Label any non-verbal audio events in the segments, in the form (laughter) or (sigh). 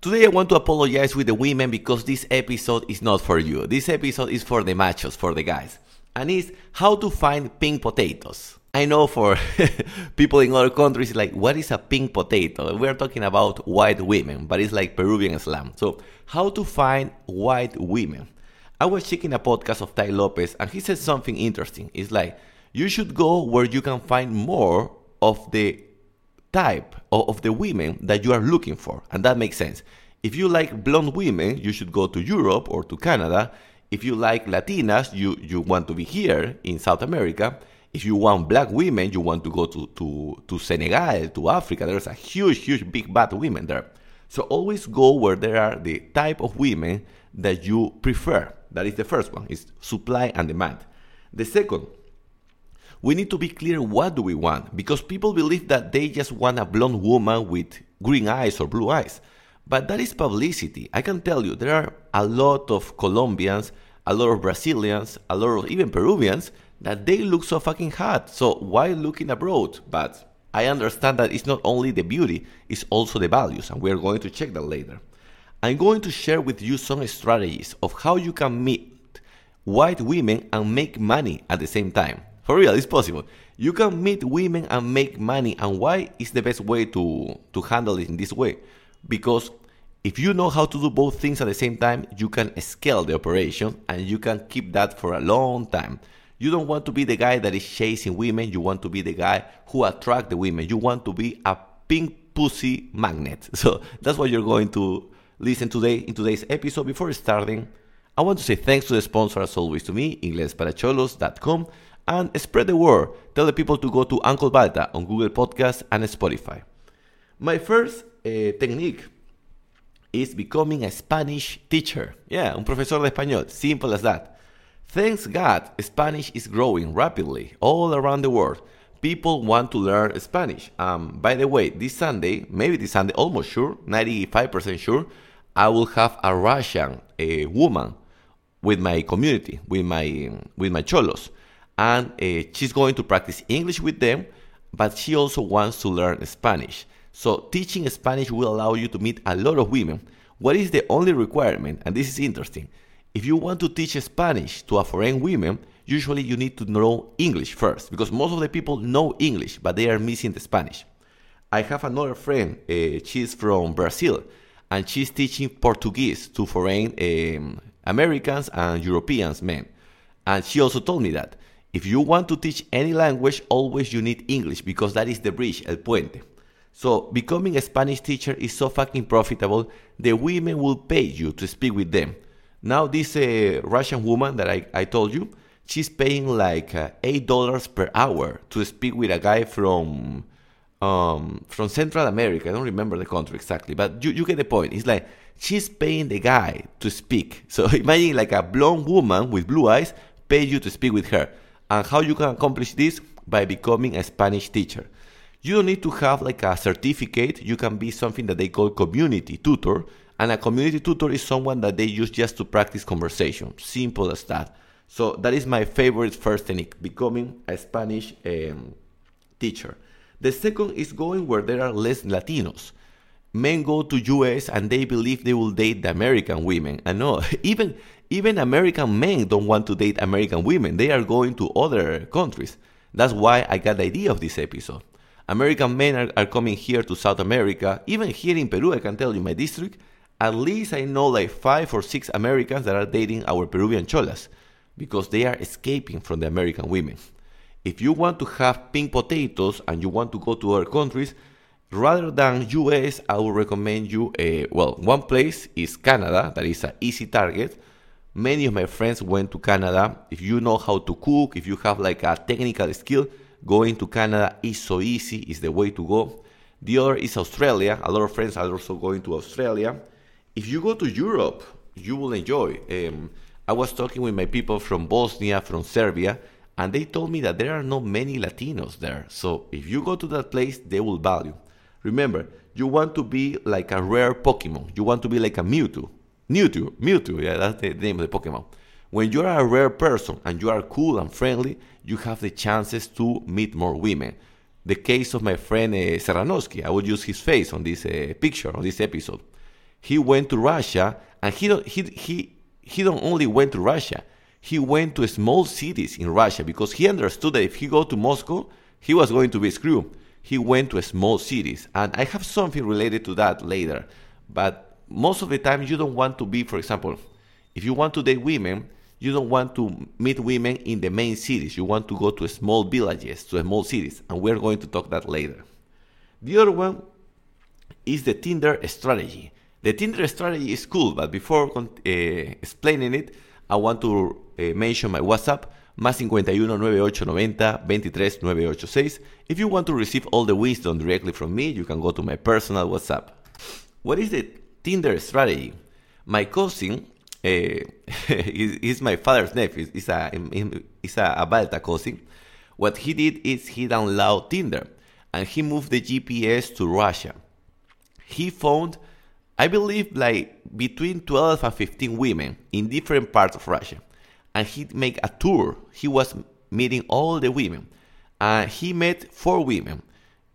Today I want to apologize with the women because this episode is not for you. This episode is for the machos, for the guys. And it's how to find pink potatoes. I know for (laughs) people in other countries, like, what is a pink potato? We're talking about white women, but it's like Peruvian slang. So, how to find white women? I was checking a podcast of Tai Lopez, and he said something interesting. It's like, you should go where you can find more of the type of the women that you are looking for. And that makes sense. If you like blonde women, you should go to Europe or to Canada. If you like Latinas, you, you want to be here in South America. If you want black women, you want to go to, to, to Senegal, to Africa. There's a huge, huge, big bad women there. So always go where there are the type of women that you prefer. That is the first one, is supply and demand. The second, we need to be clear what do we want because people believe that they just want a blonde woman with green eyes or blue eyes. But that is publicity. I can tell you there are a lot of colombians a lot of brazilians a lot of even peruvians that they look so fucking hot. So why looking abroad? But i understand that it's not only the beauty it's also the values and we're going to check that later. I'm going to share with you some strategies of how you can meet white women and make money at the same time for real, it's possible. You can meet women and make money. And why is the best way to, to handle it in this way? Because if you know how to do both things at the same time, you can scale the operation and you can keep that for a long time. You don't want to be the guy that is chasing women. You want to be the guy who attract the women. You want to be a pink pussy magnet. (laughs) So that's what you're going to listen today in today's episode. Before starting, I want to say thanks to the sponsor as always to me, inglesparacholos.com and spread the word. Tell the people to go to Uncle Balta on Google Podcasts and Spotify. My first uh, technique is becoming a Spanish teacher. Yeah, un profesor de español. Simple as that. Thanks God, Spanish is growing rapidly all around the world. People want to learn Spanish. Um, by the way, this Sunday, maybe this Sunday, almost sure, 95% sure, I will have a Russian a woman with my community, with my with my cholos and uh, she's going to practice English with them, but she also wants to learn Spanish. So, teaching Spanish will allow you to meet a lot of women. What is the only requirement? And this is interesting. If you want to teach Spanish to a foreign woman, usually you need to know English first, because most of the people know English, but they are missing the Spanish. I have another friend, uh, she's from Brazil, and she's teaching Portuguese to foreign um, Americans and Europeans men. And she also told me that if you want to teach any language, always you need English because that is the bridge, el puente. So becoming a Spanish teacher is so fucking profitable. The women will pay you to speak with them. Now this uh, Russian woman that I, I told you, she's paying like uh, eight dollars per hour to speak with a guy from um, from Central America. I don't remember the country exactly, but you, you get the point. It's like she's paying the guy to speak. So (laughs) imagine like a blonde woman with blue eyes pay you to speak with her. And how you can accomplish this? By becoming a Spanish teacher. You don't need to have like a certificate. You can be something that they call community tutor. And a community tutor is someone that they use just to practice conversation. Simple as that. So that is my favorite first technique, becoming a Spanish um, teacher. The second is going where there are less Latinos. Men go to US and they believe they will date the American women. And no, (laughs) even even American men don't want to date American women. They are going to other countries. That's why I got the idea of this episode. American men are, are coming here to South America. Even here in Peru, I can tell you, my district, at least I know like five or six Americans that are dating our Peruvian cholas because they are escaping from the American women. If you want to have pink potatoes and you want to go to other countries, rather than US, I would recommend you, a, well, one place is Canada, that is an easy target Many of my friends went to Canada. If you know how to cook, if you have like a technical skill, going to Canada is so easy, is the way to go. The other is Australia. A lot of friends are also going to Australia. If you go to Europe, you will enjoy. Um, I was talking with my people from Bosnia, from Serbia, and they told me that there are not many Latinos there. So if you go to that place, they will value. Remember, you want to be like a rare Pokemon. You want to be like a Mewtwo. Mewtwo, Mewtwo, yeah, that's the name of the Pokemon. When you are a rare person and you are cool and friendly, you have the chances to meet more women. The case of my friend uh, I would use his face on this uh, picture, on this episode. He went to Russia, and he don't, he he he don't only went to Russia. He went to small cities in Russia because he understood that if he go to Moscow, he was going to be screwed. He went to small cities, and I have something related to that later. But most of the time, you don't want to be, for example, if you want to date women, you don't want to meet women in the main cities. You want to go to small villages, to small cities, and we're going to talk that later. The other one is the Tinder strategy. The Tinder strategy is cool, but before uh, explaining it, I want to uh, mention my WhatsApp, más 51 9890 23 986. If you want to receive all the wisdom directly from me, you can go to my personal WhatsApp. What is the Tinder strategy? My cousin (laughs) uh, he's my father's nephew. He's a, he's a, a Balta cousin. What he did is he downloaded Tinder and he moved the GPS to Russia. He found, I believe, like between 12 and 15 women in different parts of Russia. And he made a tour. He was meeting all the women. And he met four women.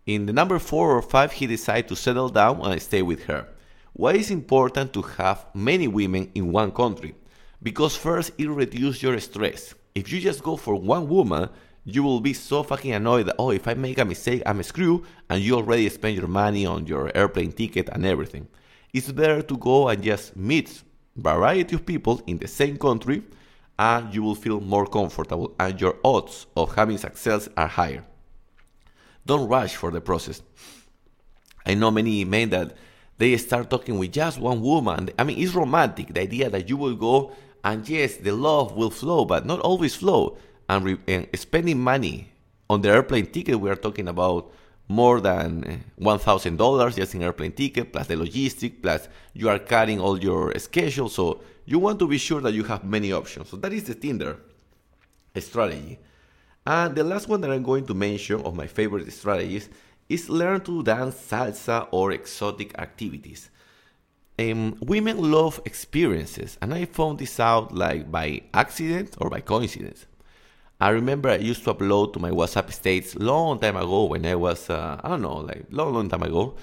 In the number four or five, he decided to settle down and stay with her. Why is important to have many women in one country? Because first, it reduces your stress. If you just go for one woman, you will be so fucking annoyed that, oh, if I make a mistake, I'm a screw, and you already spend your money on your airplane ticket and everything. It's better to go and just meet variety of people in the same country, and you will feel more comfortable, and your odds of having success are higher. Don't rush for the process. I know many men that they start talking with just one woman. I mean, it's romantic, the idea that you will go and yes, the love will flow, but not always flow. And, re- and spending money on the airplane ticket, we are talking about more than $1,000 just in airplane ticket, plus the logistic, plus you are cutting all your schedule. So you want to be sure that you have many options. So that is the Tinder strategy. And the last one that I'm going to mention of my favorite strategies is learn to dance salsa or exotic activities. Um, women love experiences, and I found this out like by accident or by coincidence. I remember I used to upload to my WhatsApp states long time ago when I was uh, I don't know like long long time ago.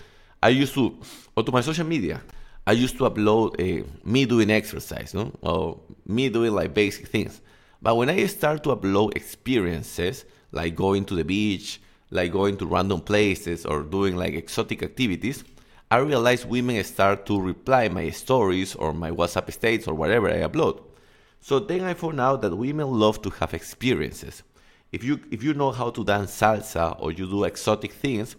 I used to or to my social media. I used to upload uh, me doing exercise, no, or me doing like basic things. But when I start to upload experiences like going to the beach, like going to random places or doing like exotic activities, I realized women start to reply my stories or my WhatsApp states or whatever I upload. So then I found out that women love to have experiences. If you if you know how to dance salsa or you do exotic things,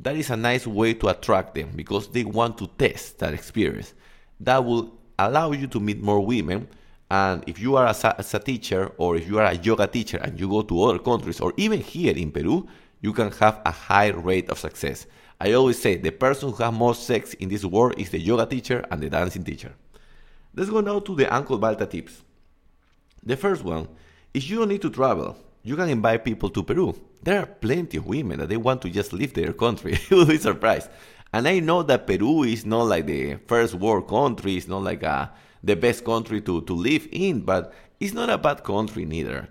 that is a nice way to attract them because they want to test that experience. That will allow you to meet more women. And if you are a, as a teacher or if you are a yoga teacher and you go to other countries or even here in Peru, you can have a high rate of success. I always say the person who has more sex in this world is the yoga teacher and the dancing teacher. Let's go now to the Uncle Balta tips. The first one is you don't need to travel. You can invite people to Peru. There are plenty of women that they want to just leave their country. (laughs) you will be surprised. And I know that Peru is not like the first world country, it's not like a, uh, the best country to, to live in, but it's not a bad country neither.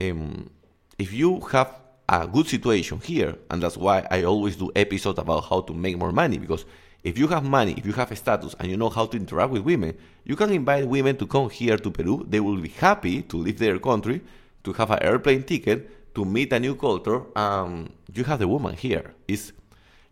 Um, if you have a good situation here, and that's why I always do episodes about how to make more money because if you have money, if you have status, and you know how to interact with women, you can invite women to come here to Peru. They will be happy to leave their country, to have an airplane ticket, to meet a new culture. Um, you have the woman here. It's,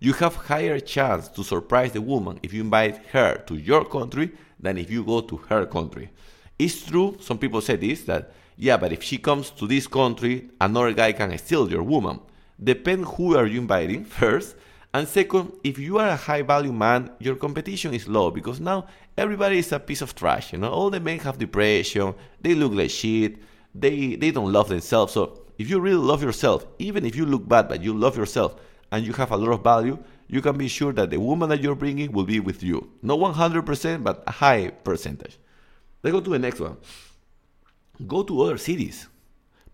you have higher chance to surprise the woman if you invite her to your country than if you go to her country. It's true. Some people say this that yeah, but if she comes to this country, another guy can steal your woman. Depend who are you inviting (laughs) first. And second, if you are a high value man, your competition is low because now everybody is a piece of trash. You know, all the men have depression, they look like shit, they they don't love themselves. So if you really love yourself, even if you look bad but you love yourself and you have a lot of value, you can be sure that the woman that you're bringing will be with you. Not 100%, but a high percentage. Let's go to the next one go to other cities.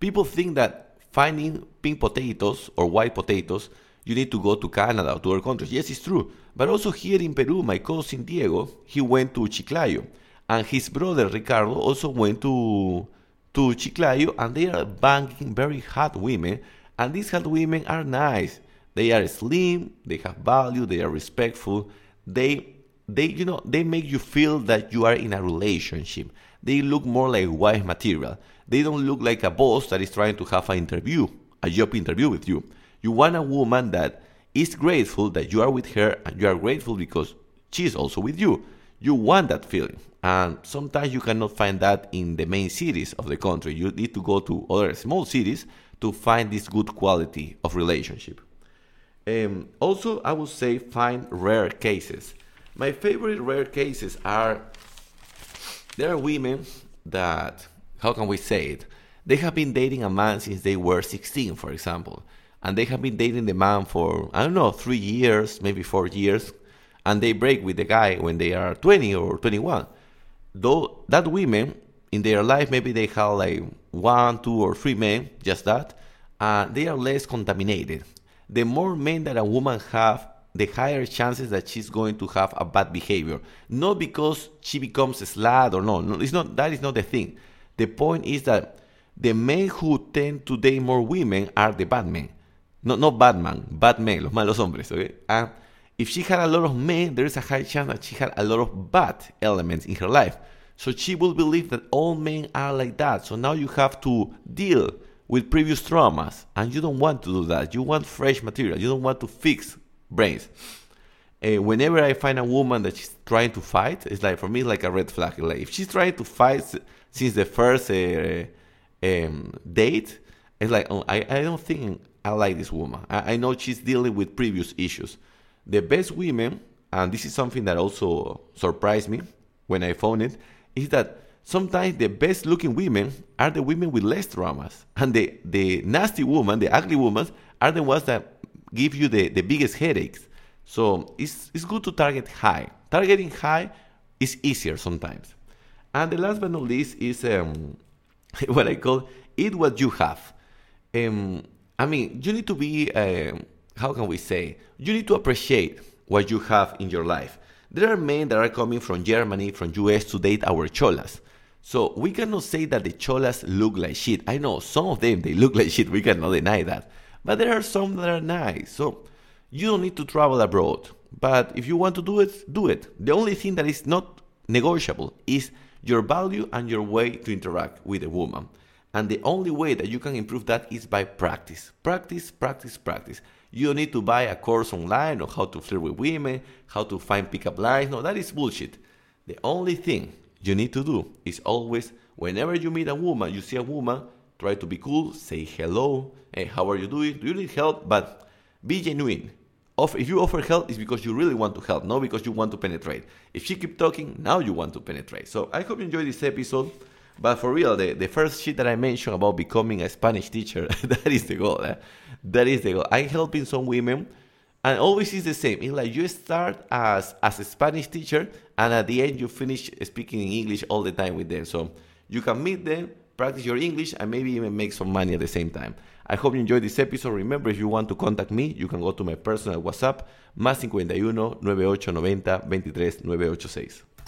People think that finding pink potatoes or white potatoes, you need to go to Canada or to other countries. Yes, it's true. But also here in Peru, my cousin Diego, he went to Chiclayo. And his brother Ricardo also went to, to Chiclayo and they are banging very hot women. And these hot women are nice. They are slim, they have value, they are respectful. They they you know they make you feel that you are in a relationship. They look more like wife material. They don't look like a boss that is trying to have an interview, a job interview with you. You want a woman that is grateful that you are with her and you are grateful because she's also with you. You want that feeling. And sometimes you cannot find that in the main cities of the country. You need to go to other small cities to find this good quality of relationship. Um, also, I would say find rare cases. My favorite rare cases are there are women that, how can we say it? They have been dating a man since they were 16, for example. And they have been dating the man for, I don't know, three years, maybe four years. And they break with the guy when they are 20 or 21. Though that women, in their life, maybe they have like one, two, or three men, just that. Uh, they are less contaminated. The more men that a woman have, the higher chances that she's going to have a bad behavior. Not because she becomes a slut or no, no, it's not. That is not the thing. The point is that the men who tend to date more women are the bad men. No, not bad man, bad men, los malos hombres. Okay, and if she had a lot of men, there is a high chance that she had a lot of bad elements in her life. So she will believe that all men are like that. So now you have to deal with previous traumas, and you don't want to do that. You want fresh material. You don't want to fix brains. Uh, whenever I find a woman that she's trying to fight, it's like for me like a red flag. Like if she's trying to fight since the first uh, um, date, it's like oh, I, I don't think I like this woman. I, I know she's dealing with previous issues. The best women, and this is something that also surprised me when I found it, is that sometimes the best looking women are the women with less dramas. And the, the nasty woman, the ugly women, are the ones that give you the, the biggest headaches. So it's, it's good to target high. Targeting high is easier sometimes. And the last but not least is um, (laughs) what I call eat what you have. Um, I mean, you need to be, uh, how can we say, you need to appreciate what you have in your life. There are men that are coming from Germany, from US to date our cholas. So we cannot say that the cholas look like shit. I know some of them they look like shit. We cannot deny that. But there are some that are nice. So you don't need to travel abroad. But if you want to do it, do it. The only thing that is not negotiable is your value and your way to interact with a woman. And the only way that you can improve that is by practice. Practice, practice, practice. You don't need to buy a course online on how to flirt with women, how to find pickup lines. No, that is bullshit. The only thing you need to do is always, whenever you meet a woman, you see a woman, try to be cool, say hello, hey, how are you doing? Do you need help? But be genuine. If you offer help, it's because you really want to help, not because you want to penetrate. If she keep talking, now you want to penetrate. So I hope you enjoyed this episode. But for real, the, the first shit that I mentioned about becoming a Spanish teacher, (laughs) that is the goal. Eh? That is the goal. I'm helping some women, and always is the same. It's like you start as as a Spanish teacher, and at the end you finish speaking in English all the time with them. So you can meet them, practice your English, and maybe even make some money at the same time. I hope you enjoyed this episode. Remember, if you want to contact me, you can go to my personal WhatsApp, más 51 9890 23 986.